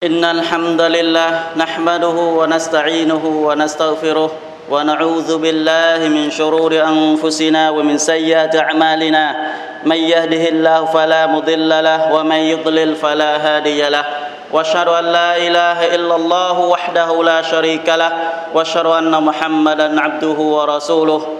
إن الحمد لله نحمده ونستعينه ونستغفره ونعوذ بالله من شرور أنفسنا ومن سيئات أعمالنا. من يهده الله فلا مضل له ومن يضلل فلا هادي له. وأشهد أن لا إله إلا الله وحده لا شريك له. وأشهد أن محمدا عبده ورسوله.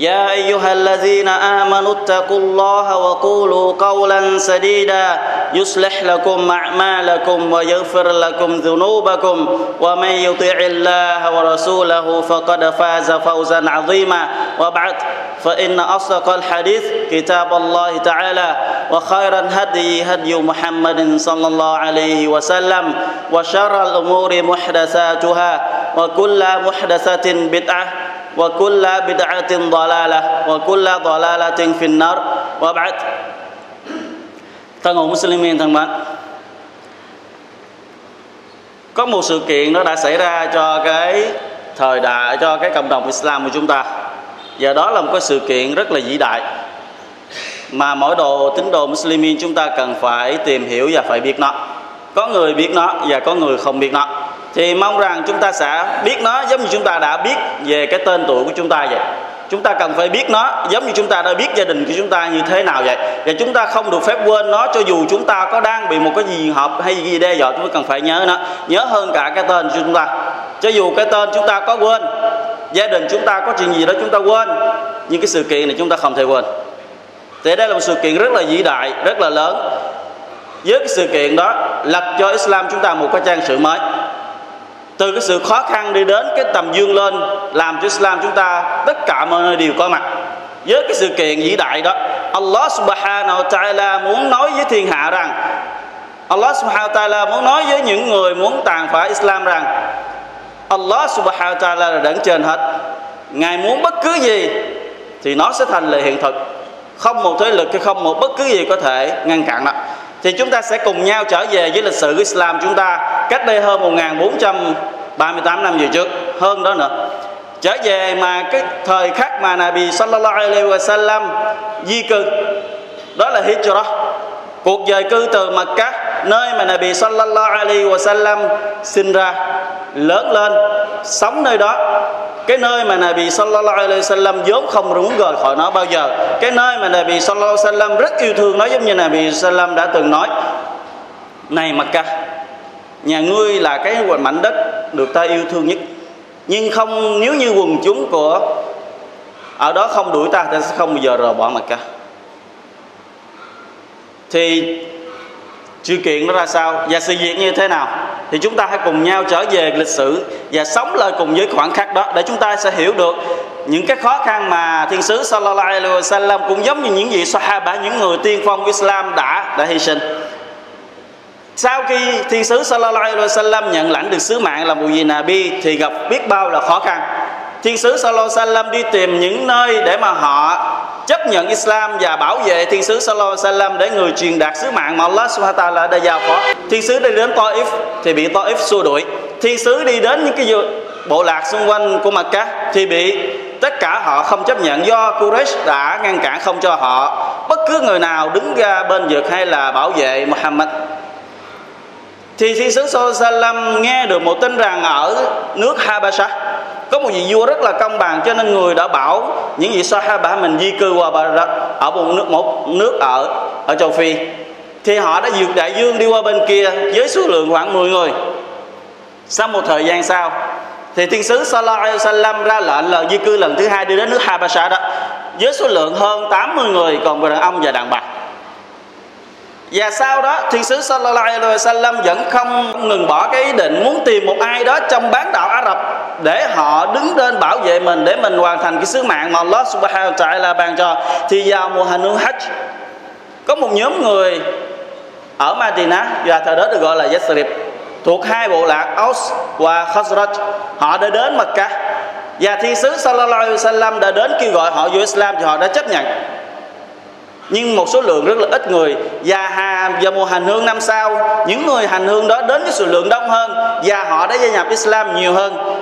يا أيها الذين آمنوا اتقوا الله وقولوا قولا سديدا يصلح لكم أعمالكم ويغفر لكم ذنوبكم ومن يطع الله ورسوله فقد فاز فوزا عظيما وبعد فإن أصدق الحديث كتاب الله تعالى وخير الهدي هدي محمد صلى الله عليه وسلم وشر الأمور محدثاتها وكل محدثة بدعة وكل بدعة ضلالة وكل ضلالة في النار وبعد thân hữu Muslimin thân mến có một sự kiện nó đã xảy ra cho cái thời đại cho cái cộng đồng Islam của chúng ta và đó là một cái sự kiện rất là vĩ đại mà mỗi đồ tín đồ Muslimin chúng ta cần phải tìm hiểu và phải biết nó có người biết nó và có người không biết nó thì mong rằng chúng ta sẽ biết nó giống như chúng ta đã biết về cái tên tuổi của chúng ta vậy chúng ta cần phải biết nó giống như chúng ta đã biết gia đình của chúng ta như thế nào vậy và chúng ta không được phép quên nó cho dù chúng ta có đang bị một cái gì hợp hay gì đe dọa chúng ta cần phải nhớ nó nhớ hơn cả cái tên của chúng ta cho dù cái tên chúng ta có quên gia đình chúng ta có chuyện gì đó chúng ta quên nhưng cái sự kiện này chúng ta không thể quên thì đây là một sự kiện rất là vĩ đại rất là lớn với cái sự kiện đó lập cho Islam chúng ta một cái trang sử mới từ cái sự khó khăn đi đến cái tầm dương lên làm cho Islam chúng ta, tất cả mọi nơi đều có mặt. Với cái sự kiện vĩ đại đó, Allah subhanahu wa ta'ala muốn nói với thiên hạ rằng, Allah subhanahu wa ta'ala muốn nói với những người muốn tàn phá Islam rằng, Allah subhanahu wa ta'ala là đấng trên hết. Ngài muốn bất cứ gì thì nó sẽ thành lời hiện thực. Không một thế lực hay không một bất cứ gì có thể ngăn cản đó thì chúng ta sẽ cùng nhau trở về với lịch sử của Islam chúng ta cách đây hơn 1438 năm về trước. Hơn đó nữa, trở về mà cái thời khắc mà Nabi sallallahu alaihi Wasallam di cư, đó là hijrah. Cuộc dời cư từ Mecca nơi mà Nabi sallallahu alaihi wa sallam sinh ra, lớn lên, sống nơi đó. Cái nơi mà Nabi sallallahu alaihi wasallam vốn không muốn rời khỏi nó bao giờ. Cái nơi mà Nabi sallallahu alaihi wasallam rất yêu thương nó, giống như Nabi sallam đã từng nói. Này Makkah nhà ngươi là cái mảnh đất được ta yêu thương nhất. Nhưng không, nếu như quần chúng của ở đó không đuổi ta ta sẽ không bao giờ rời bỏ Makkah thì sự kiện nó ra sao và sự việc như thế nào? Thì chúng ta hãy cùng nhau trở về lịch sử và sống lại cùng với khoảng khắc đó để chúng ta sẽ hiểu được những cái khó khăn mà thiên sứ sallallahu alaihi wasallam cũng giống như những vị sahaba, những người tiên phong của Islam đã đã hy sinh. Sau khi thiên sứ sallallahu alaihi wasallam nhận lãnh được sứ mạng là một vị nabi thì gặp biết bao là khó khăn. Thiên sứ sallallahu alaihi wasallam đi tìm những nơi để mà họ chấp nhận Islam và bảo vệ thiên sứ sallallahu alaihi wasallam để người truyền đạt sứ mạng mà Allah subhanahu wa ta'ala đã giao phó. Thiên sứ đi đến Taif thì bị Taif xua đuổi. Thiên sứ đi đến những cái bộ lạc xung quanh của Makkah thì bị tất cả họ không chấp nhận. Do Quraysh đã ngăn cản không cho họ. Bất cứ người nào đứng ra bên vực hay là bảo vệ Muhammad. Thì thiên sứ Sallam nghe được một tin rằng ở nước Habasha có một vị vua rất là công bằng, cho nên người đã bảo những vị Sahaba mình di cư qua ở một nước một nước ở ở châu Phi. Thì họ đã vượt đại dương đi qua bên kia với số lượng khoảng 10 người. Sau một thời gian sau, thì thiên sứ Sallallahu Alaihi Wasallam ra lệnh là di cư lần thứ hai đi đến nước Habasha đó, với số lượng hơn 80 người còn về đàn ông và đàn bà. Và sau đó, thiên sứ sallallahu alaihi wasallam vẫn không ngừng bỏ cái ý định muốn tìm một ai đó trong bán đảo Ả Rập để họ đứng lên bảo vệ mình, để mình hoàn thành cái sứ mạng mà Allah subhanahu wa ta'ala ban cho. Thì vào mùa hành hương Hajj, có một nhóm người ở Madina và thời đó được gọi là Yathrib, thuộc hai bộ lạc Aus và Khazraj. Họ đã đến Mecca, và thiên sứ Sallallahu Alaihi Wasallam đã đến kêu gọi họ vô Islam thì họ đã chấp nhận. Nhưng một số lượng rất là ít người, và hà, và mùa hành hương năm sau, những người hành hương đó đến với số lượng đông hơn, và họ đã gia nhập Islam nhiều hơn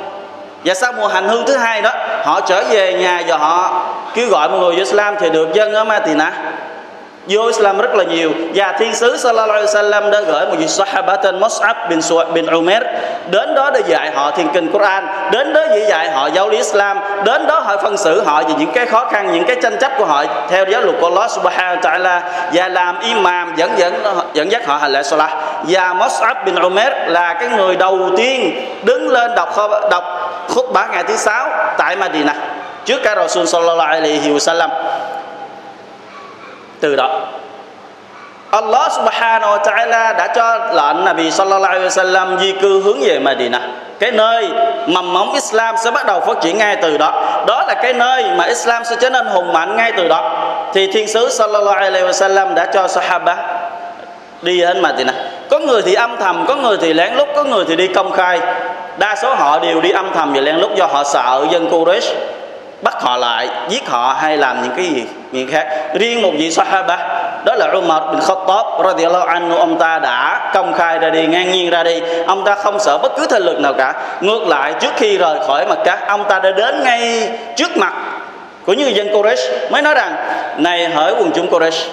và sau mùa hành hương thứ hai đó, họ trở về nhà và họ kêu gọi mọi người Islam thì được dân ở Madinah vô Islam rất là nhiều. Và thiên sứ sallallahu alaihi wasallam đã gửi một vị sahaba tên Mus'ab bin Su'ab bin Umair. Đến đó để dạy họ thiền kinh Quran. Đến đó để dạy họ giáo lý Islam. Đến đó họ phân xử họ về những cái khó khăn, những cái tranh chấp của họ theo giáo luật của Allah subhanahu wa ta'ala. Và làm imam dẫn dẫn dẫn dắt họ hành lễ salat. Và Mus'ab bin Umair là cái người đầu tiên đứng lên đọc đọc khutbah ngày thứ sáu tại Madinah, trước cả Rasul sallallahu alaihi wasallam từ đó, Allah subhanahu wa ta'ala đã cho lệnh Nabi sallallahu alaihi wasallam di cư hướng về Medina cái nơi mầm móng Islam sẽ bắt đầu phát triển ngay từ đó. Đó là cái nơi mà Islam sẽ trở nên hùng mạnh ngay từ đó. Thì thiên sứ sallallahu alaihi wasallam đã cho sahaba đi đến Medina có người thì âm thầm, có người thì lén lút, có người thì đi công khai. Đa số họ đều đi âm thầm và lén lút do họ sợ dân Quraysh bắt họ lại, giết họ hay làm những cái gì, những khác. Riêng một vị sahaba, đó là Umar bin Khattab radhiyallahu anhu, ông ta đã công khai ra đi, ngang nhiên ra đi. Ông ta không sợ bất cứ thế lực nào cả. Ngược lại, trước khi rời khỏi mặt cả ông ta đã đến ngay trước mặt của những người dân Quraysh, mới nói rằng, này hỡi quần chúng Quraysh,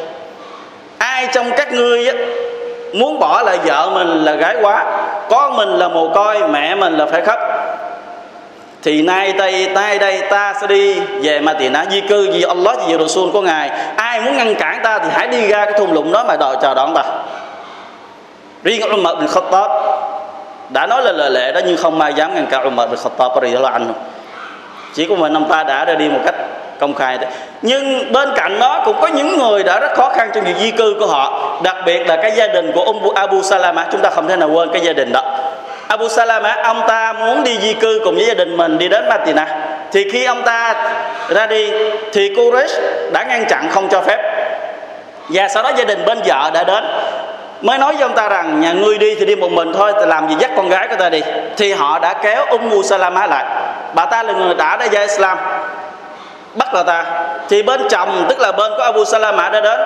ai trong các ngươi muốn bỏ lại vợ mình là gái quá? Con mình là mồ côi, mẹ mình là phải khóc thì nay đây nay đây ta sẽ đi. Về mà tiền di cư, vì Allah, vì Rasul của ngài. Ai muốn ngăn cản ta thì hãy đi ra cái thung lũng đó mà đòi chào đón ta. Riêng Umar bin Khattab đã nói là lời lệ đó nhưng không ai dám ngăn cản Umar bin Khattab radhiyallahu anh chỉ có mình ông ta đã ra đi một cách công khai thôi. Nhưng bên cạnh đó cũng có những người đã rất khó khăn trong việc di cư của họ. Đặc biệt là cái gia đình của ông Abu Salama, chúng ta không thể nào quên cái gia đình đó. Abu Salama, ông ta muốn đi di cư cùng với gia đình mình đi đến Madinah. Thì khi ông ta ra đi, thì Quraysh đã ngăn chặn không cho phép. Và sau đó gia đình bên vợ đã đến. Mới nói với ông ta rằng, nhà ngươi đi thì đi một mình thôi, làm gì dắt con gái của ta đi. Thì họ đã kéo Ummu Salama lại. Bà ta là người đã đã gia Islam. Bắt bà ta. Thì bên chồng, tức là bên của Abu Salama đã đến,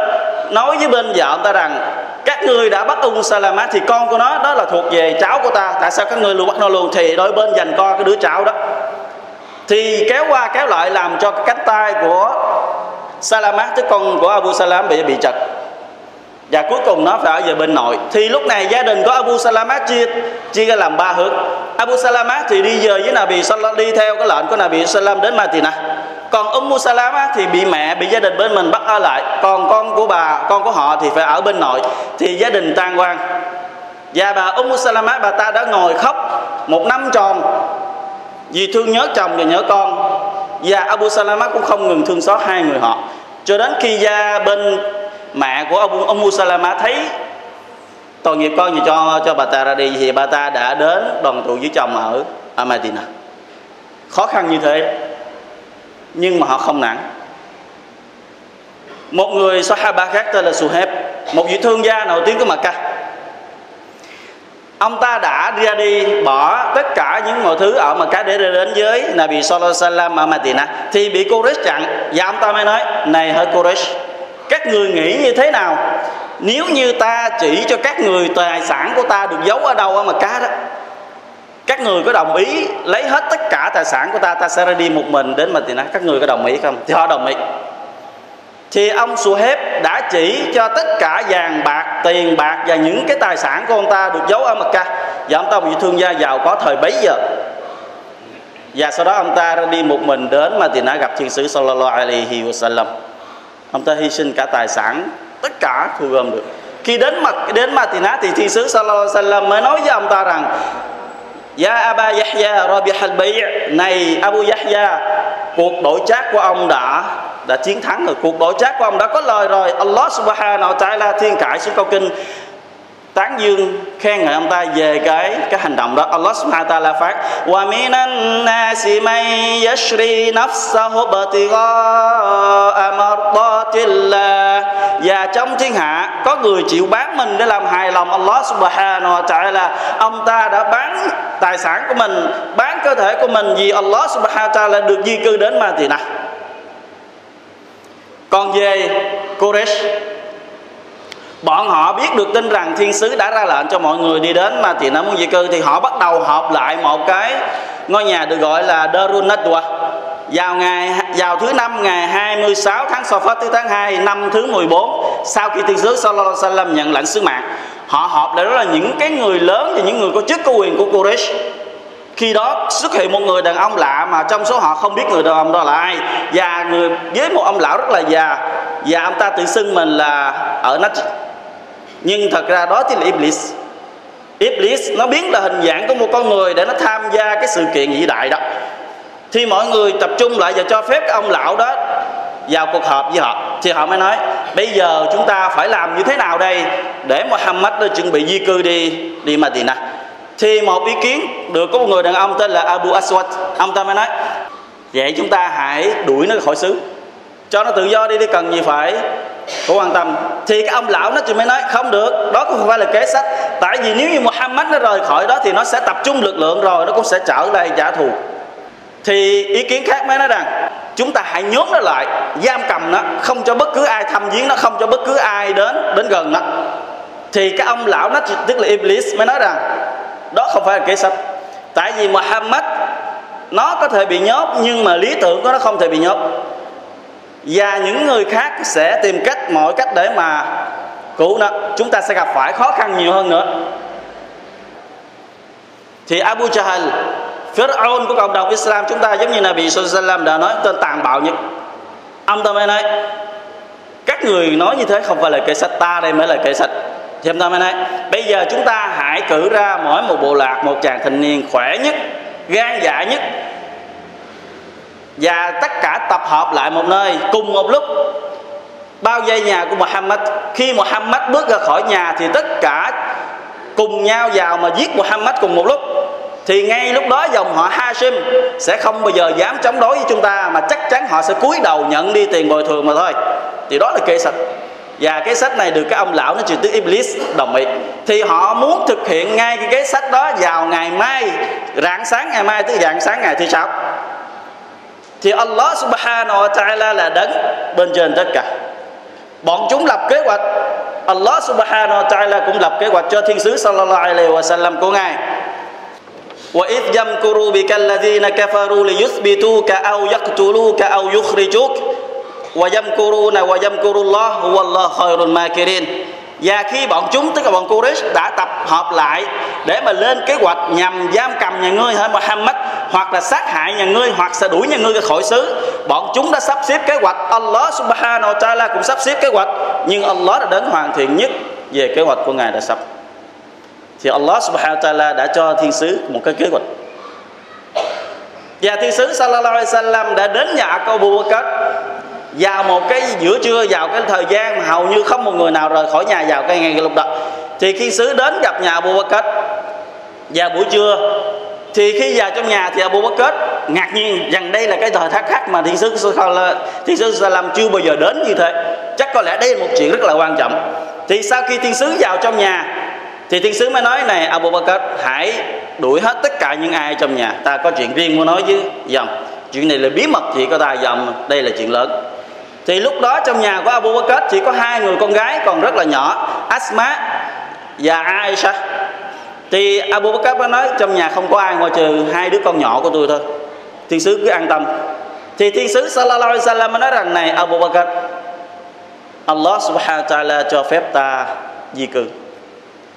nói với bên vợ ông ta rằng các người đã bắt Ummu Salama thì con của nó, đó là thuộc về cháu của ta. Tại sao các người luôn bắt nó luôn? Thì đôi bên dành co cái đứa cháu đó. Thì kéo qua kéo lại làm cho cái cánh tay của salama, tức con của Abu Salam bị bị chật. Và cuối cùng nó phải ở về bên nội. Thì lúc này gia đình của Abu salama chia chia ra làm ba hướng. Abu salama thì đi về với Nabi Sallam đi theo cái lệnh của Nabi Sallam đến Madinah còn Ummu Salama thì bị mẹ, bị gia đình bên mình bắt ở lại. Còn con của bà, con của họ thì phải ở bên nội. Thì gia đình tan quan và bà Ummu Salama bà ta đã ngồi khóc một năm tròn. Vì thương nhớ chồng và nhớ con. Và Abu Salama cũng không ngừng thương xót hai người họ. Cho đến khi gia bên mẹ của ông ông Musalama thấy, tội nghiệp con gì cho cho bà ta ra đi. Thì bà ta đã đến đoàn tụ với chồng ở ở Medina khó khăn như thế nhưng mà họ không nản. Một người Sahaba khác tên là Suhaib, một vị thương gia nổi tiếng của Makkah ông ta đã ra đi, bỏ tất cả những mọi thứ ở Makkah để đến với Nabi Sallallahu Alaihi Wasallam ở Medina thì bị Quraysh chặn. Và ông ta mới nói, này hỡi Quraysh, các người nghĩ như thế nào? Nếu như ta chỉ cho các người tài sản của ta được giấu ở đâu ở Makkah đó các người có đồng ý lấy hết tất cả tài sản của ta ta sẽ ra đi một mình đến mà nói các người có đồng ý không? Thì họ đồng ý. Thì ông Suhaib đã chỉ cho tất cả vàng bạc, tiền bạc và những cái tài sản của ông ta được giấu ở Mecca. Và ông ta bị thương gia giàu có thời bấy giờ. Và sau đó ông ta ra đi một mình đến mà thì gặp thiên sứ sallallahu alaihi wasallam. Ông ta hy sinh cả tài sản, tất cả thu gom được. Khi đến mặt đến Matina thì thiên sứ sallallahu alaihi wasallam mới nói với ông ta rằng Ya Aba Yahya Rabi Bay này, Abu Yahya, cuộc đổi trác của ông đã đã chiến thắng rồi. Cuộc đổi trác của ông đã có lời rồi. Allah subhanahu wa ta'ala thiên cải xuống câu kinh tán dương khen ngợi ông ta về cái cái hành động đó. Allah subhanahu wa ta'ala phát, wa minan nasi man yashri nafsahu batigha mardatillah và trong thiên hạ, có người chịu bán mình để làm hài lòng Allah subhanahu wa ta'ala. Ông ta đã bán tài sản của mình, bán cơ thể của mình vì Allah subhanahu wa ta'ala được di cư đến Madinah. Còn về Quraysh bọn họ biết được tin rằng thiên sứ đã ra lệnh cho mọi người đi đến mà thì nó muốn di cư thì họ bắt đầu họp lại một cái ngôi nhà được gọi là Darun vào ngày, vào thứ năm ngày 26 tháng Safar thứ tháng 2 năm thứ 14 sau khi thiên sứ Sallallahu Alaihi Wasallam nhận lệnh sứ mạng, họ họp lại đó là những cái người lớn và những người có chức, có quyền của Quraysh. Khi đó xuất hiện một người đàn ông lạ mà trong số họ không biết người đàn ông đó là ai. Và người, với một ông lão rất là già, và ông ta tự xưng mình là ở Najd nhưng thật ra đó chính là Iblis. Iblis nó biến là hình dạng của một con người để nó tham gia cái sự kiện vĩ đại đó. Thì mọi người tập trung lại và cho phép cái ông lão đó vào cuộc họp với họ. Thì họ mới nói, bây giờ chúng ta phải làm như thế nào đây để Muhammad nó chuẩn bị di cư đi đi Medina thì một ý kiến được có một người đàn ông tên là Abu Aswad. Ông ta mới nói, vậy chúng ta hãy đuổi nó khỏi xứ. Cho nó tự do đi đi cần gì phải có quan tâm. Thì cái ông lão nó chỉ mới nói, không được, đó không phải là kế sách. Tại vì nếu như Muhammad nó rời khỏi đó thì nó sẽ tập trung lực lượng rồi, nó cũng sẽ trở lại trả thù. Thì ý kiến khác mới nói rằng, chúng ta hãy nhốt nó lại, giam cầm nó, không cho bất cứ ai thăm viếng nó, không cho bất cứ ai đến đến gần nó. Thì cái ông lão nó tức là Iblis mới nói rằng, đó không phải là kế sách. Tại vì Muhammad nó có thể bị nhốt, nhưng mà lý tưởng của nó không thể bị nhốt và những người khác sẽ tìm cách, mọi cách để mà cứu nó. Chúng ta sẽ gặp phải khó khăn nhiều hơn nữa. Thì Abu Jahl, Fir'aun của cộng đồng Islam, chúng ta giống như Nabi Sallam đã nói, tên tàn bạo nhất. Ông ta mới nói các người nói như thế không phải là kệ sách, ta đây mới là kệ sách. Thì ông ta mới nói bây giờ chúng ta hãy cử ra mỗi một bộ lạc, một chàng thanh niên khỏe nhất, gan dạ nhất và tất cả tập hợp lại một nơi cùng một lúc. Bao vây nhà của Muhammad. Khi Muhammad bước ra khỏi nhà thì tất cả cùng nhau vào mà giết Muhammad cùng một lúc. Thì ngay lúc đó dòng họ Hashim sẽ không bao giờ dám chống đối với chúng ta, mà chắc chắn họ sẽ cúi đầu nhận đi tiền bồi thường mà thôi. Thì đó là kế sách. Và cái sách này được cái ông lão nó truyền tới Iblis đồng ý. Thì họ muốn thực hiện ngay cái kế sách đó vào ngày mai, rạng sáng ngày mai tới rạng sáng ngày thứ sáu thì Allah subhanahu wa ta'ala là đấng bên trên tất cả bọn chúng lập kế hoạch Allah subhanahu wa ta'ala cũng lập kế hoạch cho thiên sứ sallallahu alaihi wa sallam của ngài وإذ يمكر بك الذين كفروا ليثبتوك أو يقتلوك أو يخرجوك ويمكرون ويمكر الله والله خير الماكرين và khi bọn chúng, tức là bọn Quraysh, đã tập hợp lại để mà lên kế hoạch nhằm giam cầm nhà ngươi hay Muhammad hoặc là sát hại nhà ngươi hoặc sẽ đuổi nhà ngươi ra khỏi xứ, bọn chúng đã sắp xếp kế hoạch. Allah subhanahu wa ta'ala cũng sắp xếp kế hoạch, nhưng Allah đã đến hoàn thiện nhất về kế hoạch của ngài đã sắp. Thì Allah subhanahu wa ta'ala đã cho thiên sứ một cái kế hoạch. Và thiên sứ sallallahu alaihi wasallam đã đến nhà của Abu Bakr vào một cái giữa trưa, vào cái thời gian mà hầu như không một người nào rời khỏi nhà vào cái ngày lúc đó. Thì khi sứ đến gặp nhà Abu Bakr vào buổi trưa, thì khi vào trong nhà thì Abu Bakr ngạc nhiên rằng đây là cái thời khắc khác mà thiên sứ thiên sứ Salam chưa bao giờ đến như thế. Chắc có lẽ đây là một chuyện rất là quan trọng. Thì sau khi thiên sứ vào trong nhà, thì thiên sứ mới nói này, Abu Bakr, hãy đuổi hết tất cả những ai trong nhà. Ta có chuyện riêng muốn nói với dòng chuyện này là bí mật chỉ có ta dòng đây là chuyện lớn thì lúc đó trong nhà của Abu Bakr chỉ có hai người con gái còn rất là nhỏ, Asma và Aisha. Thì Abu Bakr nói, trong nhà không có ai ngoài trừ hai đứa con nhỏ của tôi thôi. Thiên sứ cứ an tâm. Thì thiên sứ sallallahu alaihi wasallam nói rằng, này Abu Bakr, Allah subhanahu wa ta'ala cho phép ta di cư.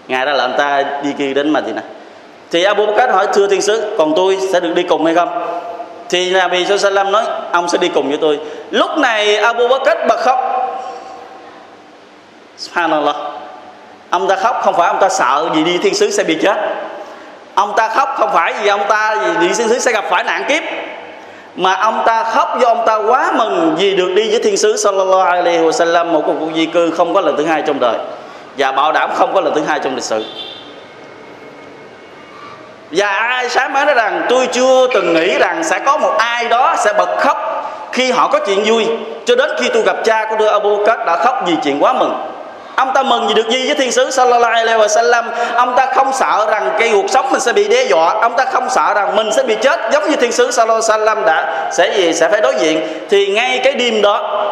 Ngài đã lệnh ta di cư đến Madinah. Thì Abu Bakr hỏi, thưa thiên sứ, còn tôi sẽ được đi cùng hay không? Thì Nabi Sallam nói, ông sẽ đi cùng với tôi lúc này Abu Bakr bật khóc. Subhanallah. Ông ta khóc không phải ông ta sợ vì đi, thiên sứ sẽ bị chết. Ông ta khóc không phải vì ông ta, vì đi thiên sứ sẽ gặp phải nạn kiếp. Mà ông ta khóc do ông ta quá mừng vì được đi với thiên sứ sallallahu alaihi wasallam, một cuộc di cư không có lần thứ hai trong đời và bảo đảm không có lần thứ hai trong lịch sử và ai sáng mới nói rằng, tôi chưa từng nghĩ rằng sẽ có một ai đó sẽ bật khóc khi họ có chuyện vui, cho đến khi tôi gặp cha của tôi Abu Bakr đã khóc vì chuyện quá mừng. Ông ta mừng gì được gì với thiên sứ sallallahu alaihi wa sallam ông ta không sợ rằng cái cuộc sống mình sẽ bị đe dọa. Ông ta không sợ rằng mình sẽ bị chết, giống như thiên sứ sallallahu alaihi wa sallam đã sẽ gì sẽ phải đối diện. Thì ngay cái đêm đó,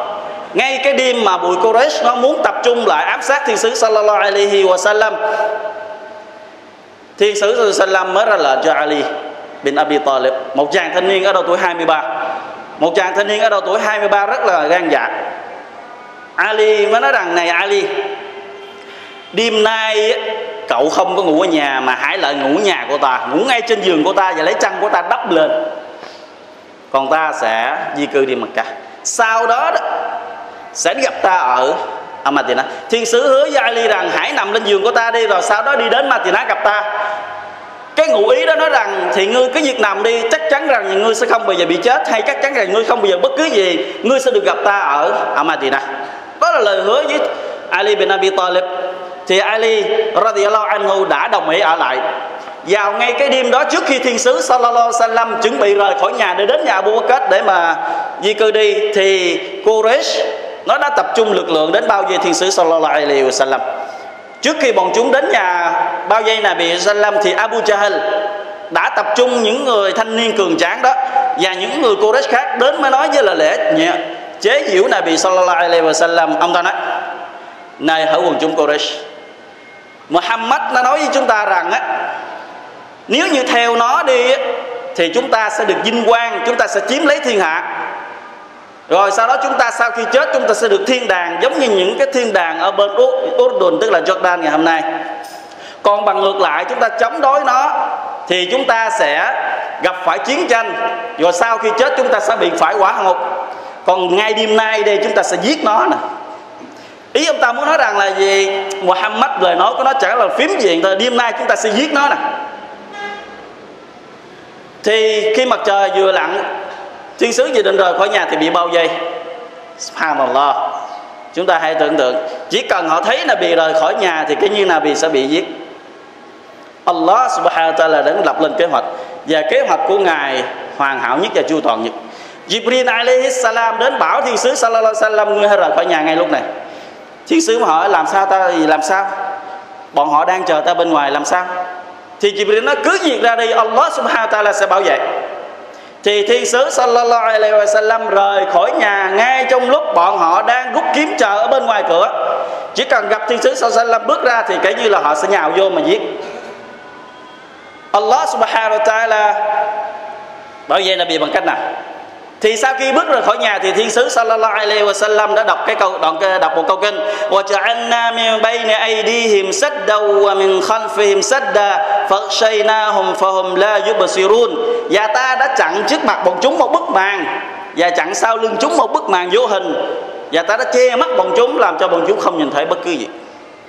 ngay cái đêm mà bụi Quraysh nó muốn tập trung lại ám sát thiên sứ sallallahu alaihi wa sallam thiên sứ sallam mới ra lệnh cho Ali bin Abi Talib. Một chàng thanh niên ở độ tuổi 23 một chàng thanh niên ở độ tuổi 23 rất là gan dạ. Ali mới nói rằng này Ali đêm nay cậu không có ngủ ở nhà mà hãy lại ngủ nhà của ta ngủ ngay trên giường của ta và lấy chăn của ta đắp lên. Còn ta sẽ di cư đi Mecca. Sau đó, đó sẽ gặp ta ở Amatina thiên sứ hứa với Ali rằng, hãy nằm lên giường của ta đi, rồi sau đó đi đến Matina gặp ta. Cái ngụ ý đó nói rằng, thì ngươi cứ việc nằm đi, chắc chắn rằng ngươi sẽ không bao giờ bị chết, hay chắc chắn rằng ngươi không bao giờ bất cứ gì, ngươi sẽ được gặp ta ở Amatina đó là lời hứa với Ali bin Abi Talib. Thì Ali radiyallahu anhu đã đồng ý ở lại. Vào ngay cái đêm đó, trước khi thiên sứ sallallahu alaihi wasallam chuẩn bị rời khỏi nhà để đến nhà Abu Bakr để mà di cư đi, thì Quraysh nó đã tập trung lực lượng đến bao vây thiên sứ sallallahu alaihi wasallam. Trước khi bọn chúng đến nhà bao vây Nabi sallam thì Abu Jahl đã tập trung những người thanh niên cường tráng đó và những người Quraysh khác đến mới nói với lời lẽ nhẹ chế giễu Nabi sallallahu alaihi wasallam. Ông ta nói, này hỡi quần chúng Quraysh, Muhammad nó nói với chúng ta rằng á, nếu như theo nó đi thì chúng ta sẽ được vinh quang, chúng ta sẽ chiếm lấy thiên hạ rồi sau đó chúng ta sau khi chết, chúng ta sẽ được thiên đàng giống như những cái thiên đàng ở bên Urdun tức là Jordan ngày hôm nay. Còn bằng ngược lại, chúng ta chống đối nó, thì chúng ta sẽ gặp phải chiến tranh. Rồi sau khi chết, chúng ta sẽ bị phải quả ngục. Còn ngay đêm nay đây, chúng ta sẽ giết nó nè. Ý ông ta muốn nói rằng là gì? Muhammad lời nói của nó chẳng là phím diện thôi. Đêm nay chúng ta sẽ giết nó nè. Thì khi mặt trời vừa lặn thiên sứ dự định rời khỏi nhà thì bị bao vây. Subhanallah. Chúng ta hãy tưởng tượng, chỉ cần họ thấy là bị rời khỏi nhà thì cái như là bị sẽ bị giết. Allah subhanahu wa ta'ala đã lập lên kế hoạch và kế hoạch của ngài hoàn hảo nhất và chu toàn nhất. Jibril alayhi salam đến bảo thiên sứ sallallahu alaihi wasallam, ngươi hãy rời khỏi nhà ngay lúc này. Thiên sứ hỏi, làm sao ta làm sao? Bọn họ đang chờ ta bên ngoài, làm sao? Thì Jibril nói, cứ việc ra đi, Allah subhanahu wa ta'ala sẽ bảo vệ thì thiên sứ sallallahu alaihi wasallam rời khỏi nhà ngay trong lúc bọn họ đang rút kiếm chờ ở bên ngoài cửa. Chỉ cần gặp thiên sứ sallallahu alaihi wasallam bước ra thì kể như là họ sẽ nhào vô mà giết. Allah subhanahu wa ta'ala bảo vệ là bị bằng cách nào? Thì sau khi bước ra khỏi nhà thì thiên sứ sallallahu alaihi wa sallam đã đọc cái câu đoạn đọc một câu kinh. Wa ja'alna min bayni aydihim sadda wa min khalfihim sadda faghshaynahum fahum la yubsirun. Và ta đã chặn trước mặt bọn chúng một bức màn và chặn sau lưng chúng một bức màn vô hình. Và ta đã che mắt bọn chúng làm cho bọn chúng không nhìn thấy bất cứ gì.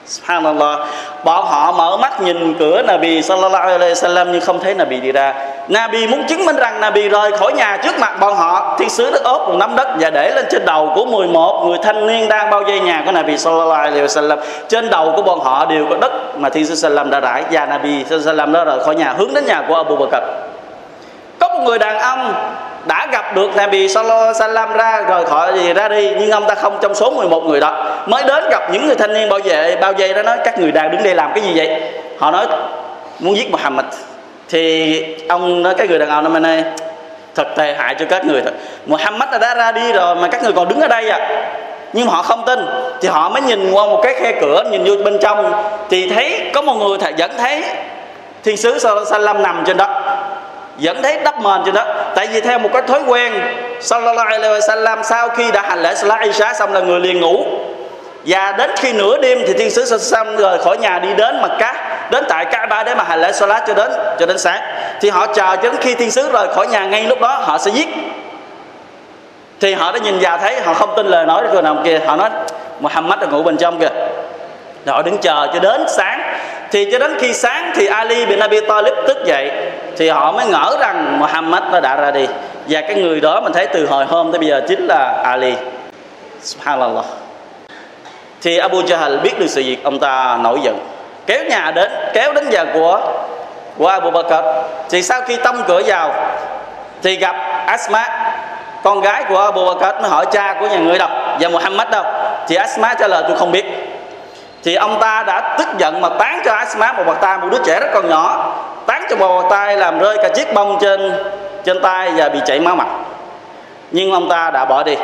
Subhanallah. Bọn họ mở mắt nhìn cửa Nabi Sallallahu Alaihi Wasallam Nhưng không thấy Nabi đi ra. Nabi muốn chứng minh rằng Nabi rời khỏi nhà trước mặt bọn họ. Thiên sứ đất ốp một nắm đất Và để lên trên đầu của 11 người thanh niên Đang bao vây nhà của Nabi Sallallahu Alaihi Wasallam. Trên đầu của bọn họ đều có đất Mà Thiên sứ Sallam đã rải Và Nabi Sallam đã rời khỏi nhà, hướng đến nhà của Abu Bakr. Có một người đàn ông đã gặp được Nabi Sallallahu Alaihi ra, rời khỏi gì ra đi, nhưng ông ta không trong số 11 người đó. Mới đến gặp những người thanh niên bảo vệ, bao vây đó nói, các người đang đứng đây làm cái gì vậy? Họ nói, muốn giết Muhammad. Thì ông nói, cái người đàn ông năm nay, thật tệ hại cho các người thật. Muhammad đã ra đi rồi mà các người còn đứng ở đây à? Nhưng họ không tin. Thì họ mới nhìn qua một cái khe cửa, nhìn vô bên trong, thì thấy có một người thầy vẫn thấy thiên sứ Sallallahu nằm trên đó vẫn thấy đắp mền trên đó. Tại vì theo một cái thói quen, sallallahu alaihi wasallam, sau khi đã hành lễ salat isha xong là người liền ngủ. Và đến khi nửa đêm thì thiên sứ sallam rời khỏi nhà đi đến mặt cá đến tại cái ba để mà hành lễ salat cho đến cho đến sáng. Thì họ chờ cho đến khi thiên sứ rời khỏi nhà ngay lúc đó, họ sẽ giết. Thì họ đã nhìn vào thấy, họ không tin lời nói của nào kia. Họ nói, Muhammad đã ngủ bên trong kìa. Họ đứng chờ cho đến sáng thì cho đến khi sáng thì Ali bin Abi Talib tức dậy, thì họ mới ngỡ rằng Muhammad nó đã ra đi. Và cái người đó mình thấy từ hồi hôm tới bây giờ chính là Ali. Subhanallah. Thì Abu Jahl biết được sự việc, ông ta nổi giận. Kéo nhà đến, kéo đến nhà của của Abu Bakr. Thì sau khi tông cửa vào, thì gặp Asma, con gái của Abu Bakr, mới hỏi cha của nhà người đâu, và Muhammad đâu? Thì Asma trả lời, tôi không biết thì ông ta đã tức giận mà tán cho Asma một bàn tay một đứa trẻ rất còn nhỏ. Tán cho một bàn tay làm rơi cả chiếc bông trên trên tay và bị chảy máu mặt. Nhưng ông ta đã bỏ đi.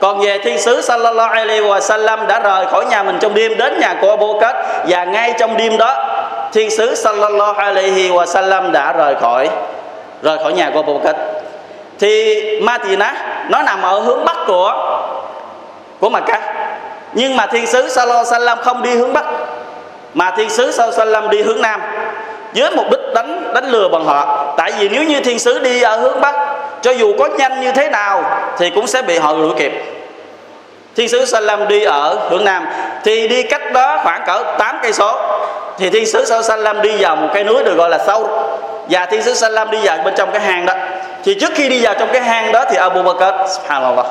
Còn về thiên sứ sallallahu alaihi wa sallam đã rời khỏi nhà mình trong đêm đến nhà của Abu kết và ngay trong đêm đó, thiên sứ sallallahu alaihi wa sallam đã rời khỏi rời khỏi nhà của Abu kết thì Madinah nó nằm ở hướng bắc của của Makkah nhưng mà thiên sứ Salo, Salam không đi hướng bắc, mà thiên sứ Salo Salam đi hướng nam. Với mục đích đánh đánh lừa bọn họ. Tại vì nếu như thiên sứ đi ở hướng bắc, cho dù có nhanh như thế nào, thì cũng sẽ bị họ đuổi kịp. Thiên sứ Salam đi ở hướng nam, thì đi cách đó khoảng cỡ 8 cây số, thì thiên sứ Salam đi vào một cái núi được gọi là sâu và thiên sứ Salam đi vào bên trong cái hang đó. Thì trước khi đi vào trong cái hang đó thì Abu Bakr, subhanallah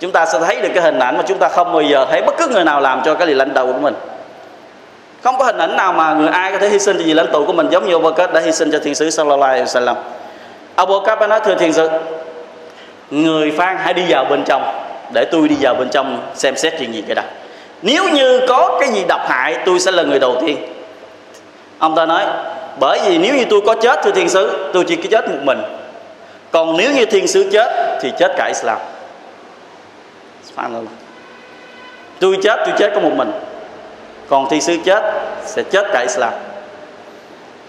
chúng ta sẽ thấy được cái hình ảnh mà chúng ta không bao giờ thấy bất cứ người nào làm cho cái gì lãnh đạo của mình. Không có hình ảnh nào mà người ai có thể hy sinh cho gì lãnh tụ của mình giống như Abu Bakr đã hy sinh cho thiên sứ sallallahu alaihi wasallam. Abu Bakr nói, thưa thiên sứ, người Phan hãy đi vào bên trong để tôi đi vào bên trong xem xét chuyện gì cái đó nếu như có cái gì độc hại, tôi sẽ là người đầu tiên. Ông ta nói, bởi vì nếu như tôi có chết, thưa thiên sứ, tôi chỉ có chết một mình. Còn nếu như thiên sứ chết thì chết cả Islam tôi chết tôi chết có một mình. Còn thi sứ chết, sẽ chết cả Islam.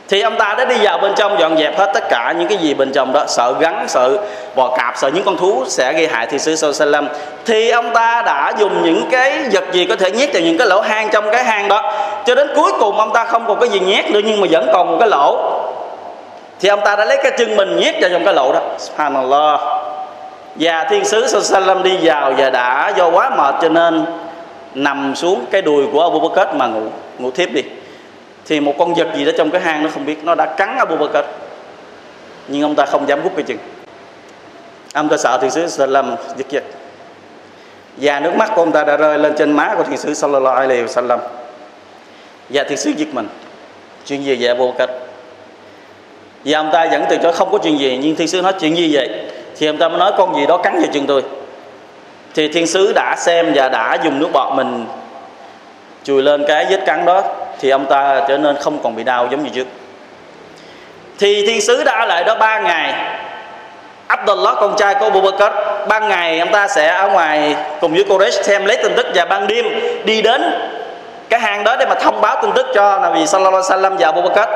Thì ông ta đã đi vào bên trong dọn dẹp hết tất cả những cái gì bên trong đó. Sợ gắn, sợ bò cạp, sợ những con thú sẽ gây hại thiên sứ sallam thì ông ta đã dùng những cái vật gì có thể nhét vào những cái lỗ hang trong cái hang đó. Cho đến cuối cùng ông ta không còn cái gì nhét nữa, nhưng mà vẫn còn một cái lỗ. Thì ông ta đã lấy cái chân mình nhét vào trong cái lỗ đó. Subhanallah và thiên sứ sallam đi vào và đã do quá mệt cho nên nằm xuống cái đùi của Abu Bakr mà ngủ ngủ thiếp đi. Thì một con vật gì đó trong cái hang nó không biết, nó đã cắn Abu Bakr. Nhưng ông ta không dám hút cái chừng ông ta sợ thiên sứ Sallam giật giật và nước mắt của ông ta đã rơi lên trên má của thiên sứ Sallallahu Alaihi Wasallam. Và thiên sứ giật mình. Chuyện gì vậy, Abu Bakr? Và ông ta vẫn từ chối không có chuyện gì, nhưng thiên sứ nói, chuyện gì vậy? Thì ông ta mới nói, con gì đó cắn vào chân tôi. Thì thiên sứ đã xem và đã dùng nước bọt mình chùi lên cái vết cắn đó, thì ông ta trở nên không còn bị đau giống như trước. Thì thiên sứ đã ở lại đó ba ngày. Abdullah, con trai của Abu Bakr ban ngày ông ta sẽ ở ngoài cùng với Quraysh xem lấy tin tức và ban đêm đi đến cái hang đó để mà thông báo tin tức cho Nabi Sallallahu Alaihi Wasallam và Abu Bakr.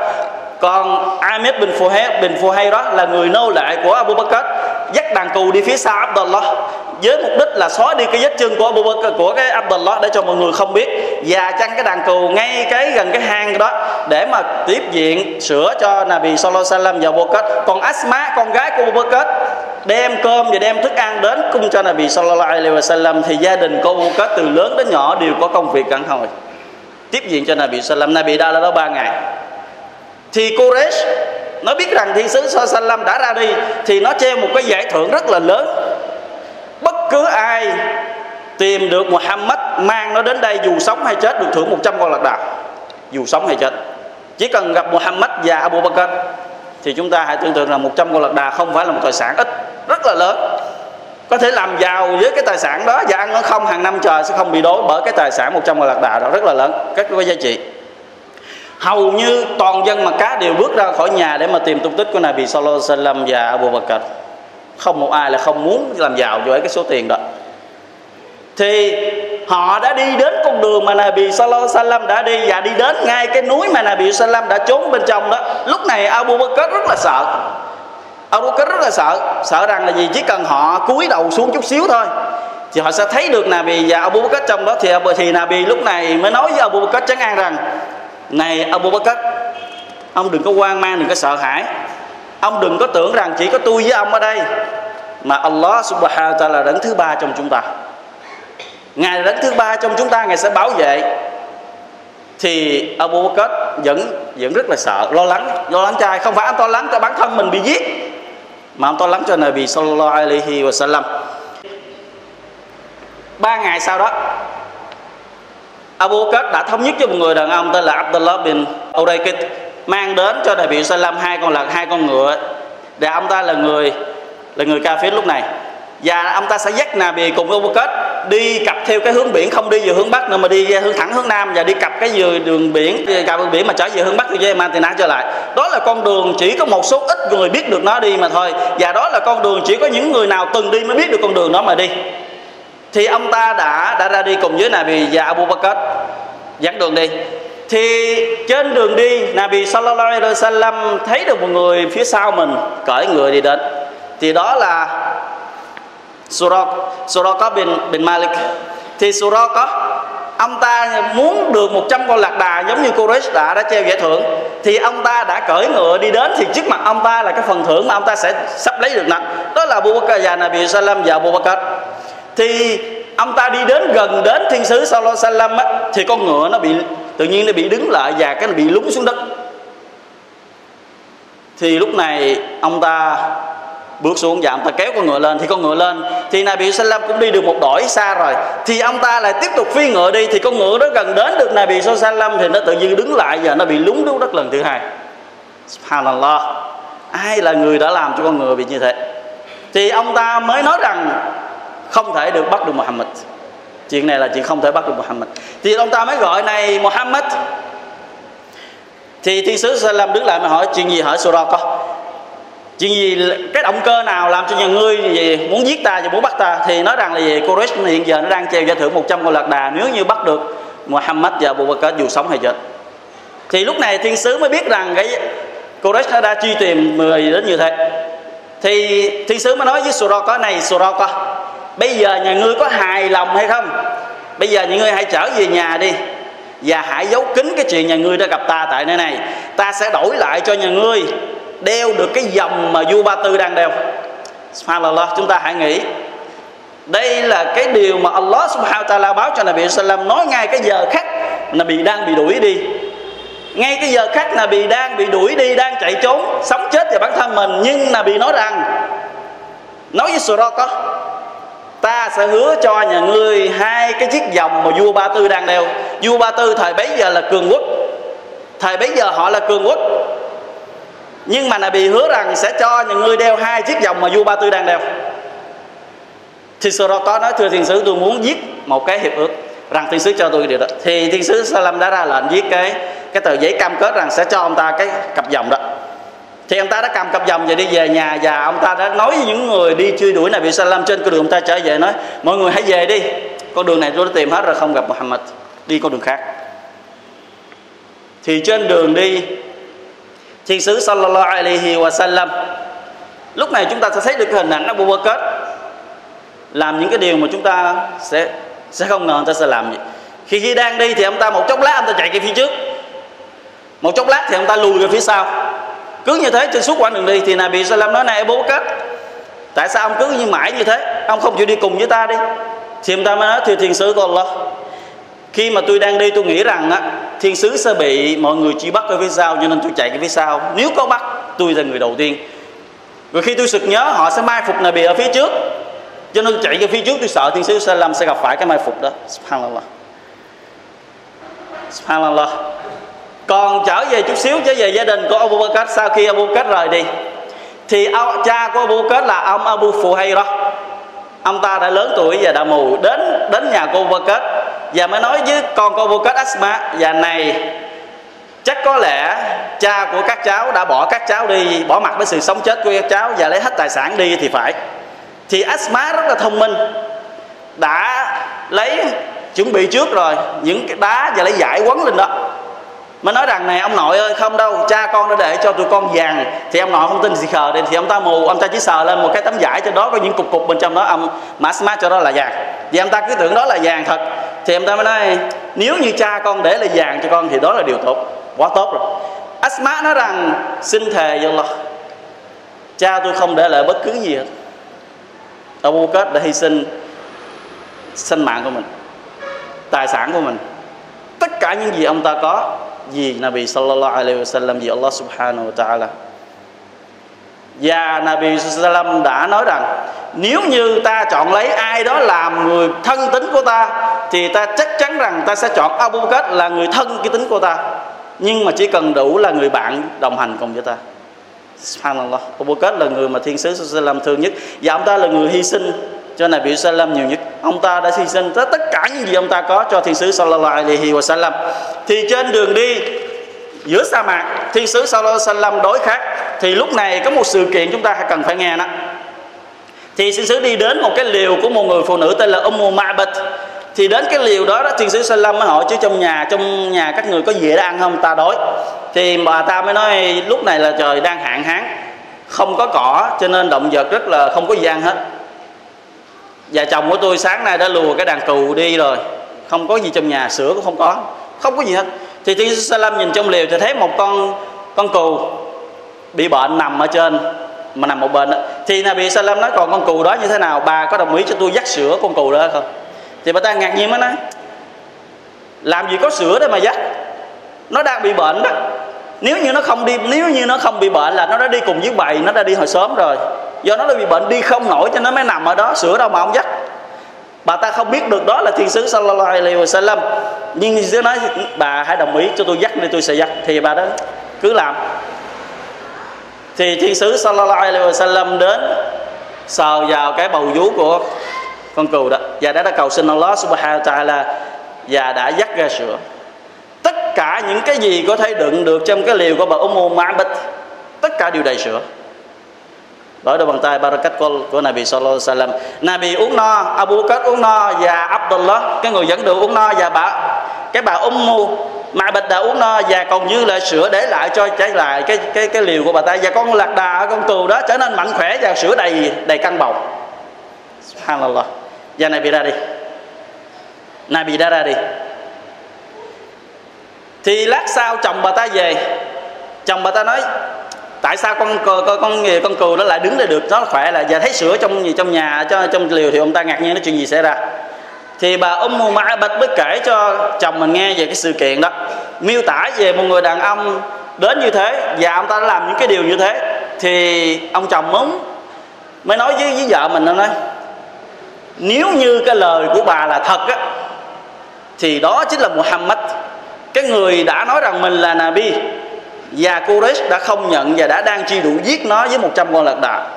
Còn Ahmed bin Fuhay bin Fuhay đó là người nô lệ của Abu Bakr dắt đàn cừu đi phía sau Abdullah với mục đích là xóa đi cái vết chân của Abu Bakr, của cái Abdullah để cho mọi người không biết. Và chăn cái đàn cừu ngay cái gần cái hang đó để mà tiếp diện sửa cho Nabi Sallallahu Alaihi Wasallam và Abu Bakr. Còn Asma, con gái của Abu Bakr, đem cơm và đem thức ăn đến cung cho Nabi Sallallahu Alaihi Wasallam. Thì gia đình của Abu Bakr, từ lớn đến nhỏ, đều có công việc cẩn hồi tiếp diện cho Nabi Sallam Nabi đã là đó ba ngày. Thì Quraysh nó biết rằng thiên sứ Sallam đã ra đi thì nó treo một cái giải thưởng rất là lớn. Bất cứ ai tìm được Muhammad, mang nó đến đây dù sống hay chết, được thưởng 100 con lạc đà. Dù sống hay chết. Chỉ cần gặp Muhammad và Abu Bakr thì chúng ta hãy tưởng tượng là 100 con lạc đà không phải là một tài sản ít, rất là lớn. Có thể làm giàu với cái tài sản đó và ăn nó không hàng năm trời sẽ không bị đói bởi cái tài sản 100 con lạc đà đó, rất là lớn. Rất cái giá trị hầu như toàn dân mà cá đều bước ra khỏi nhà để mà tìm tung tích của Nabi Sallallahu Alaihi Wasallam và Abu Bakr. Không một ai là không muốn làm giàu với cái số tiền đó. Thì họ đã đi đến con đường mà Nabi Sallallahu Alaihi Wasallam đã đi và đi đến ngay cái núi mà Nabi Sallam đã trốn bên trong đó. Lúc này Abu Bakr rất là sợ. Abu Bakr rất là sợ. Sợ rằng là gì? Chỉ cần họ cúi đầu xuống chút xíu thôi thì họ sẽ thấy được Nabi và Abu Bakr trong đó. Thì thì Nabi lúc này mới nói với Abu Bakr chấn an rằng này Abu Bakr, ông đừng có hoang mang, đừng có sợ hãi. Ông đừng có tưởng rằng chỉ có tôi với ông ở đây, mà Allah subhanahu wa ta'ala là đấng thứ ba trong chúng ta. Ngài là đấng thứ ba trong chúng ta, ngài sẽ bảo vệ. Thì Abu Bakr vẫn vẫn rất là sợ, lo lắng lo lắng trai không phải anh lo lắng cho bản thân mình bị giết, mà ông lo lắng cho Nabi sallallahu alaihi wasallam. Ba ngày sau đó Abu Bakr đã thống nhất cho một người đàn ông tên là Abdullah bin Uraykit mang đến cho Nabi Sallam hai con lợn hai con ngựa. Để ông ta là người là người ca lúc này. Và ông ta sẽ dắt Nabi cùng Abu Bakr đi cặp theo cái hướng biển, không đi về hướng bắc nữa mà đi hướng thẳng hướng nam và đi cặp cái đường biển cặp đường biển mà trở về hướng bắc thì mang trở lại. Đó là con đường chỉ có một số ít người biết được nó đi mà thôi. Và đó là con đường chỉ có những người nào từng đi mới biết được con đường đó mà đi. Thì ông ta đã đã ra đi cùng với Nabi và Abu Bakr dẫn đường đi. Thì trên đường đi, Nabi Sallallahu Alaihi Wasallam thấy được một người phía sau mình cởi người đi đến. Thì đó là Suraq có bin bin Malik. Thì Suraq ông ta muốn được 100 con lạc đà giống như Quraysh đã đã treo giải thưởng. Thì ông ta đã cởi ngựa đi đến, thì trước mặt ông ta là cái phần thưởng mà ông ta sẽ sắp lấy được nặng. đó là Abu Bakr và Nabi Sallam và Abu Bakr. Thì ông ta đi đến gần đến thiên sứ Sallallahu Alaihi Wasallam á, thì con ngựa nó bị tự nhiên nó bị đứng lại và cái nó bị lún xuống đất. Thì lúc này ông ta bước xuống và ông ta kéo con ngựa lên. Thì con ngựa lên thì Nabi Sallam cũng đi được một đổi xa rồi. Thì ông ta lại tiếp tục phi ngựa đi. Thì con ngựa đó gần đến được Nabi Sallam thì nó tự nhiên đứng lại và nó bị lún xuống đất lần thứ hai. Subhanallah. Ai là người đã làm cho con ngựa bị như thế? Thì ông ta mới nói rằng không thể được bắt được Muhammad. Chuyện này là chuyện không thể bắt được Muhammad. Thì ông ta mới gọi này Muhammad. Thì thiên sứ Sallam đứng lại mà hỏi, chuyện gì hỏi Surah có chuyện gì, cái động cơ nào làm cho nhà ngươi gì muốn giết ta và muốn bắt ta? Thì nói rằng là gì, Quraysh hiện giờ nó đang treo giải thưởng 100 con lạc đà. Nếu như bắt được Muhammad và Abu Bakr, dù sống hay chết. Thì lúc này thiên sứ mới biết rằng cái Quraysh nó đã truy tìm người đến như thế. Thì thiên sứ mới nói với Suraka này, Suraka bây giờ nhà ngươi có hài lòng hay không? Bây giờ nhà ngươi hãy trở về nhà đi. Và hãy giấu kín cái chuyện nhà ngươi đã gặp ta tại nơi này. Ta sẽ đổi lại cho nhà ngươi đeo được cái dòng mà vua ba tư đang đeo. Subhanallah, chúng ta hãy nghĩ. Đây là cái điều mà Allah subhanahu wa ta'ala báo cho Nabi sallam nói ngay cái giờ khắc Nabi đang bị đuổi đi. Ngay cái giờ khắc Nabi đang bị đuổi đi, đang chạy trốn, sống chết về bản thân mình, nhưng Nabi nói rằng, nói với Surah ta sẽ hứa cho nhà ngươi hai cái chiếc vòng mà vua ba tư đang đeo. Vua ba tư thời bấy giờ là cường quốc. Thời bấy giờ họ là cường quốc. Nhưng mà Nabi hứa rằng sẽ cho nhà ngươi đeo hai chiếc vòng mà vua ba tư đang đeo. Thì có nói, thưa thiên sứ, tôi muốn giết một cái hiệp ước rằng thiên sứ cho tôi điều đó. Thì thiên sứ Salam đã ra lệnh viết cái cái tờ giấy cam kết rằng sẽ cho ông ta cái cặp vòng đó thì ông ta đã cầm cặp vòng và đi về nhà và ông ta đã nói với những người đi truy đuổi này bị Salam trên con đường ông ta trở về, nói, mọi người hãy về đi. Con đường này tôi đã tìm hết rồi, không gặp Muhammad. Đi con đường khác. Thì trên đường đi, thiên sứ sallallahu alaihi wa sallam lúc này chúng ta sẽ thấy được cái hình ảnh Abu Bakr làm những cái điều mà chúng ta sẽ sẽ không ngờ ông ta sẽ làm gì khi khi đang đi thì ông ta một chốc lát ông ta chạy về phía trước. Một chốc lát thì ông ta lùi về phía sau cứ như thế, trên suốt quãng đường đi thì Nabi Salam nói, này Abu Bakr tại sao ông cứ như mãi như thế? Ông không chịu đi cùng với ta đi. Thì ông ta mới nói, thưa thiên sứ của Allah, khi mà tôi đang đi, tôi nghĩ rằng á, thiên sứ sẽ bị mọi người truy bắt ở phía sau, cho nên tôi chạy cái phía sau. Nếu có bắt, tôi là người đầu tiên. Rồi khi tôi sực nhớ, họ sẽ mai phục Nabi ở phía trước. Cho nên chạy cái phía trước, tôi sợ thiên sứ Salam sẽ gặp phải cái mai phục đó. Subhanallah. Subhanallah còn trở về chút xíu trở về gia đình của Abu Bakr sau khi Abu Bakr rời đi, thì cha của Abu Bakr là ông Abu Fuhayra ông ta đã lớn tuổi và đã mù đến đến nhà cô Abu Bakr và mới nói với con cô Abu Bakr Asma và này, chắc có lẽ cha của các cháu đã bỏ các cháu đi, bỏ mặt với sự sống chết của các cháu và lấy hết tài sản đi thì phải. Thì Asma rất là thông minh, đã lấy, chuẩn bị trước rồi những cái đá và lấy giải quấn lên đó mà nói rằng này, ông nội ơi, không đâu, cha con đã để cho tụi con vàng. Thì ông nội không tin gì khờ nên thì ông ta mù, ông ta chỉ sờ lên một cái tấm vải, trên đó có những cục cục bên trong đó, ông mã smart cho đó là vàng. Vì ông ta cứ tưởng đó là vàng thật. Thì ông ta mới nói, nếu như cha con để là vàng cho con thì đó là điều tốt. Quá tốt rồi. Asma nói rằng, xin thề với Allah, cha tôi không để lại bất cứ gì hết. Abu Bakr đã hy sinh sinh mạng của mình, tài sản của mình. Tất cả những gì ông ta có vì Nabi sallallahu alaihi wasallam vì Allah subhanahu wa ta'ala. Và Nabi sallam đã nói rằng, nếu như ta chọn lấy ai đó làm người thân tín của ta, thì ta chắc chắn rằng ta sẽ chọn Abu Bakr là người thân cái tính của ta. Nhưng mà chỉ cần đủ là người bạn đồng hành cùng với ta. Subhanallah. Abu Bakr là người mà thiên sứ Sallam thương nhất. Và ông ta là người hy sinh cho Nabi Sallam nhiều nhất ông ta đã hy sinh tất cả những gì ông ta có cho thiên sứ Sallallahu Alaihi Wasallam. Thì trên đường đi giữa sa mạc thiên sứ Sallallahu Alaihi Wasallam đối khác thì lúc này có một sự kiện chúng ta cần phải nghe đó. Thì thiên sứ đi đến một cái liều của một người phụ nữ tên là Ummu Ma'bad. Thì đến cái liều đó, đó thiên sứ Sallam mới hỏi chứ trong nhà trong nhà các người có gì để ăn không? Ta đói. Thì bà ta mới nói lúc này là trời đang hạn hán không có cỏ cho nên động vật rất là không có gì ăn hết và chồng của tôi sáng nay đã lùa cái đàn cừu đi rồi. Không có gì trong nhà, sữa cũng không có. Không có gì hết. Thì thiên sứ Salam nhìn trong liều thì thấy một con con cừu bị bệnh nằm ở trên, mà nằm một bên đó. thì Nabi Salam nói, còn con cừu đó như thế nào? Bà có đồng ý cho tôi dắt sữa con cừu đó không? Thì bà ta ngạc nhiên mới nói, làm gì có sữa để mà dắt? Nó đang bị bệnh đó. Nếu như nó không đi, nếu như nó không bị bệnh là nó đã đi cùng với bầy, nó đã đi hồi sớm rồi do nó là bị bệnh đi không nổi cho nó mới nằm ở đó sửa đâu mà ông dắt. Bà ta không biết được đó là thiên sứ sallallahu alaihi wasallam. Nhưng thiên sứ nói, bà hãy đồng ý cho tôi dắt đi, tôi sẽ dắt. Thì bà đó cứ làm. Thì thiên sứ sallallahu alaihi wasallam đến, sờ vào cái bầu vú của con cừu đó. Và đã đã cầu xin Allah subhanahu wa ta'ala và đã dắt ra sữa. Tất cả những cái gì có thể đựng được trong cái liều của bà Ummu Ma'bad, tất cả đều đầy sữa bởi đôi bàn tay barakat của, của Nabi Sallallahu Alaihi Wasallam. Nabi uống no Abu Bakr uống no và Abdullah cái người dẫn đường uống no và bà cái bà Ummu mà bạch đã uống no và còn như là sữa để lại cho trái lại cái cái cái liều của bà ta. Và con lạc đà con cừu đó trở nên mạnh khỏe và sữa đầy đầy căng bầu. Subhanallah. Và Nabi ra đi. Nabi đã ra đi. Thì lát sau chồng bà ta về. Chồng bà ta nói tại sao con con con con, con cừu nó lại đứng lại được? Nó khỏe là và thấy sữa trong gì trong nhà cho trong liều thì ông ta ngạc nhiên nó chuyện gì xảy ra. Thì bà Ummu bạch mới kể cho chồng mình nghe về cái sự kiện đó. Miêu tả về một người đàn ông đến như thế và ông ta đã làm những cái điều như thế. Thì ông chồng muốn mới nói với, với vợ mình nó nói nếu như cái lời của bà là thật á thì đó chính là Muhammad. Cái người đã nói rằng mình là Nabi và Quraysh đã không nhận và đã đang truy đuổi giết nó với 100 con lạc đà.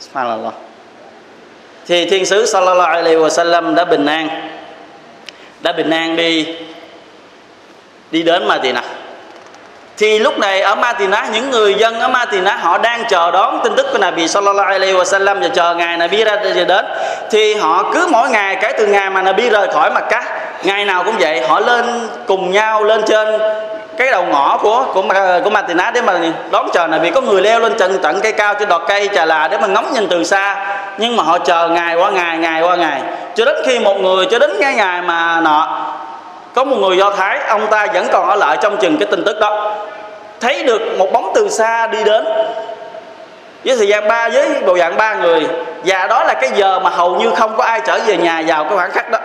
Subhanallah. Thì thiên sứ sallallahu alaihi wasallam đã bình an, đã bình an đi đi đến Madinah. Thì lúc này ở Madinah, những người dân ở Madinah, họ đang chờ đón tin tức của Nabi sallallahu alaihi wasallam và chờ ngày Nabi ra đến. Thì họ cứ mỗi ngày, kể từ ngày mà Nabi rời khỏi Makkah ngày nào cũng vậy, họ lên cùng nhau lên trên cái đầu ngõ của của của Matina để mà đón chờ này, vì có người leo lên tận tận cây cao trên đọt cây trà là để mà ngắm nhìn từ xa. Nhưng mà họ chờ ngày qua ngày ngày qua ngày. Cho đến khi một người, cho đến cái ngày mà nọ, có một người do thái, ông ta vẫn còn ở lại trong chừng cái tin tức đó. Thấy được một bóng từ xa đi đến. Với thời gian ba, với bộ dạng ba người. Và đó là cái giờ mà hầu như không có ai trở về nhà vào cái khoảng khắc đó.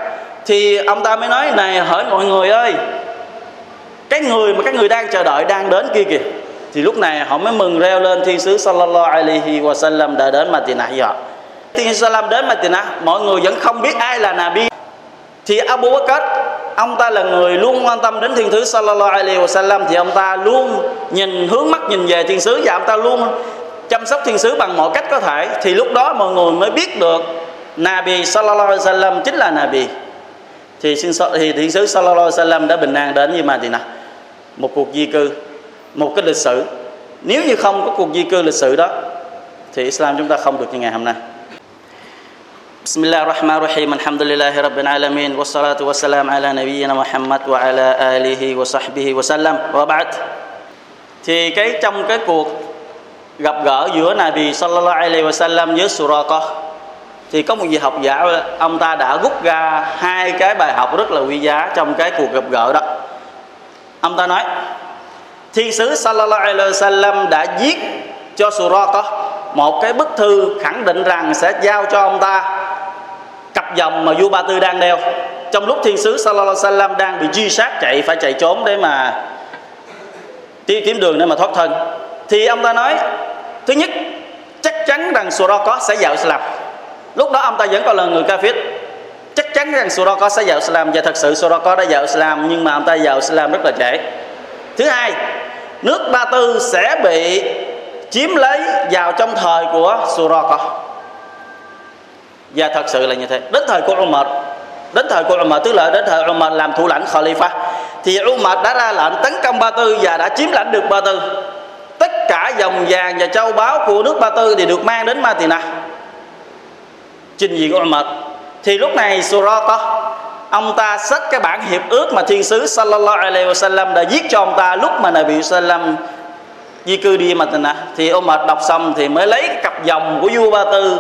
Thì ông ta mới nói, này, hỡi mọi người ơi cái người mà các người đang chờ đợi đang đến kia kìa, thì lúc này họ mới mừng reo lên thiên sứ sallallahu alaihi wa sallam đã đến Madinah với họ. Thiên sứ sallam đến Madinah, mọi người vẫn không biết ai là Nabi. Thì Abu Bakr, ông ta là người luôn quan tâm đến thiên sứ sallallahu alaihi wa sallam thì ông ta luôn nhìn, hướng mắt nhìn về thiên sứ và ông ta luôn chăm sóc thiên sứ bằng mọi cách có thể. Thì lúc đó mọi người mới biết được Nabi sallallahu alaihi wa sallam chính là Nabi. Thì thiên sứ sallallahu alaihi wa sallam đã bình an đến với Madinah một cuộc di cư một cái lịch sử nếu như không có cuộc di cư lịch sử đó thì Islam chúng ta không được như ngày hôm nay بسم الله الرحمن الرحيم الحمد لله رب العالمين والصلاة والسلام على نبينا محمد وعلى آله وصحبه وسلم وبعد thì cái trong cái cuộc gặp gỡ giữa Nabi sallallahu alaihi wasallam với Suraqah thì có một vị học giả ông ta đã rút ra hai cái bài học rất là quý giá trong cái cuộc gặp gỡ đó ông ta nói, thiên sứ sallallahu alaihi wasallam đã viết cho Suraqah một cái bức thư khẳng định rằng sẽ giao cho ông ta cặp dòng mà vua Ba Tư đang đeo. Trong lúc thiên sứ sallallahu alaihi wasallam đang bị truy sát chạy, phải chạy trốn để mà đi kiếm đường để mà thoát thân. Thì ông ta nói, thứ nhất, chắc chắn rằng Suraqah sẽ vào Islam. Lúc đó ông ta vẫn còn là người kafir chắc chắn rằng Suraka sẽ vào Islam và thật sự Suraka đã vào Islam, nhưng mà ông ta vào Islam rất là trễ. Thứ hai, nước Ba Tư sẽ bị chiếm lấy vào trong thời của Suraka và thật sự là như thế. Đến thời của Umar, đến thời của Umar, tức là đến thời Umar làm thủ lãnh Khalifa, thì Umar đã ra lệnh tấn công Ba Tư và đã chiếm lãnh được Ba Tư. Tất cả dòng vàng và châu báu của nước Ba Tư thì được mang đến Madinah. Trình diện của Umar thì lúc này Surata ông ta xách cái bản hiệp ước mà thiên sứ sallallahu alaihi wasallam đã viết cho ông ta lúc mà Nabi sallam di cư đi Madinah. Thì ông mệt đọc xong thì mới lấy cặp dòng của vua Ba Tư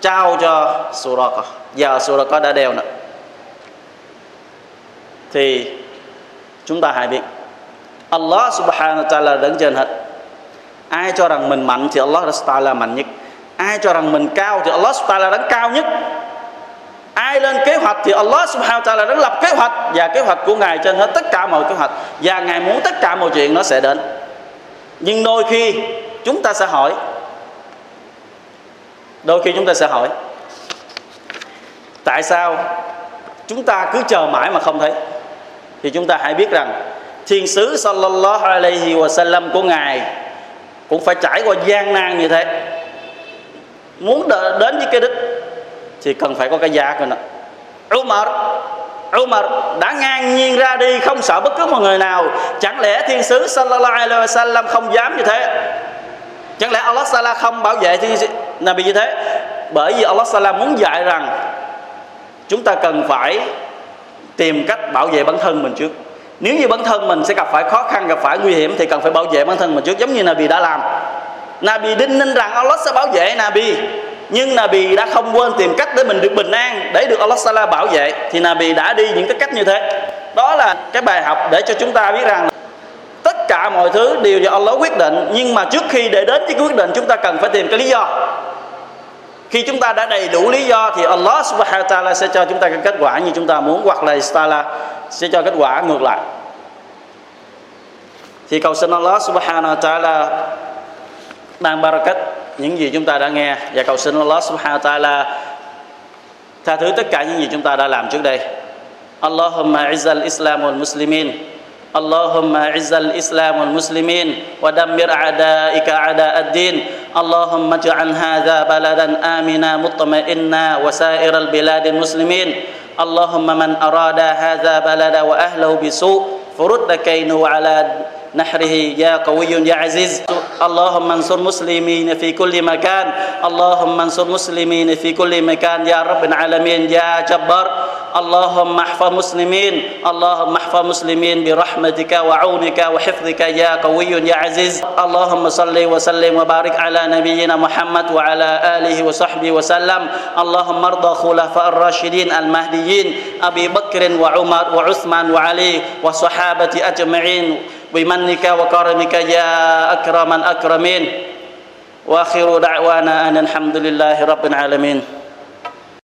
trao cho Suraka giờ Suraka đã đeo nữa thì chúng ta hãy biết, Allah subhanahu wa ta'ala đứng trên hết. Ai cho rằng mình mạnh thì Allah ta'ala mạnh nhất. Ai cho rằng mình cao thì Allah subhanahu wa ta'ala đứng cao nhất ai lên kế hoạch thì Allah subhanahu wa ta'ala đã lập kế hoạch và kế hoạch của ngài trên hết tất cả mọi kế hoạch. Và ngài muốn tất cả mọi chuyện nó sẽ đến. Nhưng đôi khi chúng ta sẽ hỏi. Đôi khi chúng ta sẽ hỏi, tại sao chúng ta cứ chờ mãi mà không thấy? Thì chúng ta hãy biết rằng thiên sứ sallallahu alaihi wa sallam của ngài cũng phải trải qua gian nan như thế. Muốn đến với cái đích thì cần phải có cái giá của nó. Umar Umar đã ngang nhiên ra đi, không sợ bất cứ một người nào. Chẳng lẽ thiên sứ sallallahu alaihi wasallam không dám như thế? Chẳng lẽ Allah Sala không bảo vệ thiên Nabi như thế? Bởi vì Allah Sala muốn dạy rằng chúng ta cần phải tìm cách bảo vệ bản thân mình trước. Nếu như bản thân mình sẽ gặp phải khó khăn, gặp phải nguy hiểm thì cần phải bảo vệ bản thân mình trước, giống như Nabi đã làm. Nabi đinh ninh rằng Allah sẽ bảo vệ Nabi nhưng Nabi đã không quên tìm cách để mình được bình an, để được Allah Sala bảo vệ. Thì Nabi đã đi những cái cách như thế. Đó là cái bài học để cho chúng ta biết rằng tất cả mọi thứ đều do Allah quyết định. Nhưng mà trước khi để đến với quyết định, chúng ta cần phải tìm cái lý do. Khi chúng ta đã đầy đủ lý do, thì Allah subhanahu wa ta'ala sẽ cho chúng ta cái kết quả như chúng ta muốn, hoặc là ta'ala sẽ cho kết quả ngược lại. Thì cầu xin Allah subhanahu wa ta'ala ban barakat. Những gì chúng ta đã nghe. Và cầu xin Allah subhanahu wa ta'ala tha thứ tất cả những gì chúng ta đã làm trước đây. Allahumma izzal islam wal muslimin. اللهم اعز الاسلام والمسلمين ودمر اعدائك اعداء الدين اللهم اجعل هذا بلدا امنا مطمئنا وسائر البلاد المسلمين اللهم من اراد هذا بلد واهله بسوء فرد كينه على نحره يا قوي يا عزيز. اللهم انصر مسلمين في كل مكان. اللهم انصر مسلمين في كل مكان يا رب العالمين يا جبار. اللهم احفظ مسلمين. اللهم احفظ مسلمين برحمتك وعونك وحفظك يا قوي يا عزيز. اللهم صل وسلم وبارك على نبينا محمد وعلى آله وصحبه وسلم. اللهم ارضى خلفاء الراشدين المهديين أبي بكر وعمر وعثمان وعلي وصحابة أجمعين. بمنك وكرمك يا أكرم الأكرمين وآخر دعوانا أن الحمد لله رب العالمين